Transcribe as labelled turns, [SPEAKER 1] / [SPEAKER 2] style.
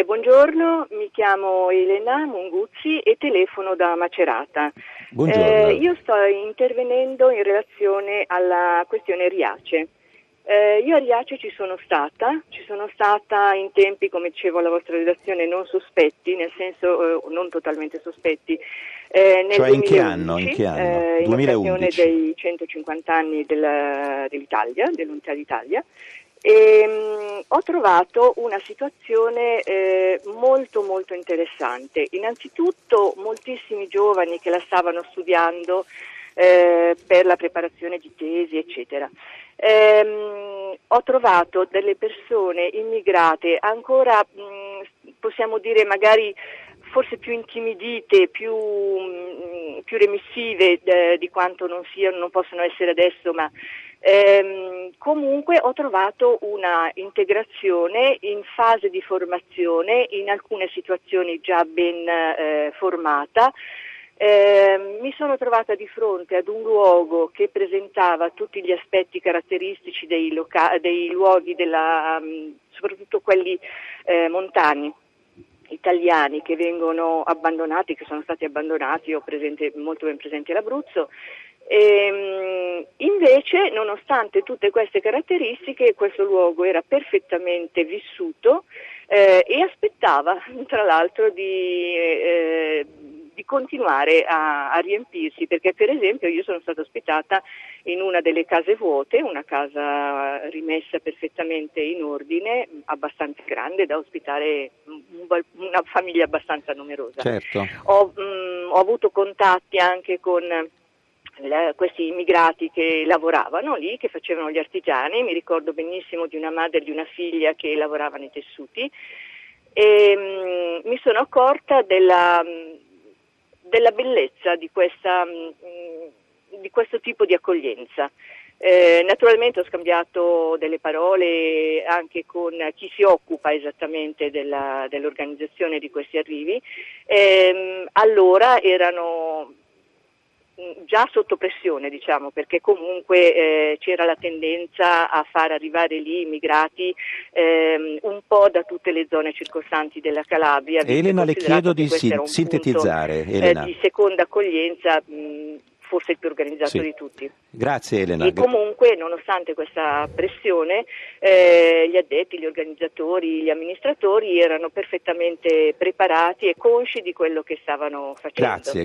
[SPEAKER 1] Eh, buongiorno, mi chiamo Elena Munguzzi e telefono da Macerata.
[SPEAKER 2] Buongiorno.
[SPEAKER 1] Eh, io sto intervenendo in relazione alla questione Riace. Eh, io a Riace ci sono stata, ci sono stata in tempi, come dicevo alla vostra redazione, non sospetti, nel senso eh, non totalmente sospetti. Eh, nel
[SPEAKER 2] Cioè, in che
[SPEAKER 1] 2011,
[SPEAKER 2] anno? In che anno?
[SPEAKER 1] eh, in
[SPEAKER 2] 2011.
[SPEAKER 1] occasione dei 150 anni del- dell'Italia, dell'Unità d'Italia. E, mh, ho trovato una situazione eh, molto molto interessante. Innanzitutto moltissimi giovani che la stavano studiando eh, per la preparazione di tesi, eccetera. Ehm, ho trovato delle persone immigrate ancora, mh, possiamo dire magari forse più intimidite, più, mh, più remissive eh, di quanto non siano, non possono essere adesso, ma ehm, comunque ho trovato una integrazione in fase di formazione, in alcune situazioni già ben eh, formata. Eh, mi sono trovata di fronte ad un luogo che presentava tutti gli aspetti caratteristici dei, loca- dei luoghi, della, mm, soprattutto quelli eh, montani italiani che vengono abbandonati, che sono stati abbandonati, ho presente, molto ben presenti all'Abruzzo. Ehm, invece, nonostante tutte queste caratteristiche, questo luogo era perfettamente vissuto eh, e aspettava, tra l'altro, di, eh, di continuare a, a riempirsi, perché per esempio io sono stata ospitata in una delle case vuote, una casa rimessa perfettamente in ordine, abbastanza grande da ospitare una famiglia abbastanza numerosa.
[SPEAKER 2] Certo.
[SPEAKER 1] Ho, mh, ho avuto contatti anche con la- questi immigrati che lavoravano lì, che facevano gli artigiani, mi ricordo benissimo di una madre e di una figlia che lavoravano nei tessuti e mh, mi sono accorta della, mh, della bellezza di, questa, mh, di questo tipo di accoglienza. Eh, naturalmente ho scambiato delle parole anche con chi si occupa esattamente della- dell'organizzazione di questi arrivi. Ehm, allora erano mh, già sotto pressione, diciamo, perché comunque eh, c'era la tendenza a far arrivare lì immigrati ehm, un po' da tutte le zone circostanti della Calabria.
[SPEAKER 2] Elena, le chiedo di sintetizzare,
[SPEAKER 1] punto, eh,
[SPEAKER 2] Elena.
[SPEAKER 1] di seconda accoglienza, mh, forse il più organizzato
[SPEAKER 2] Sì.
[SPEAKER 1] di tutti.
[SPEAKER 2] Grazie Elena.
[SPEAKER 1] E comunque, nonostante questa pressione, eh, gli addetti, gli organizzatori, gli amministratori erano perfettamente preparati e consci di quello che stavano facendo.
[SPEAKER 2] Grazie, grazie.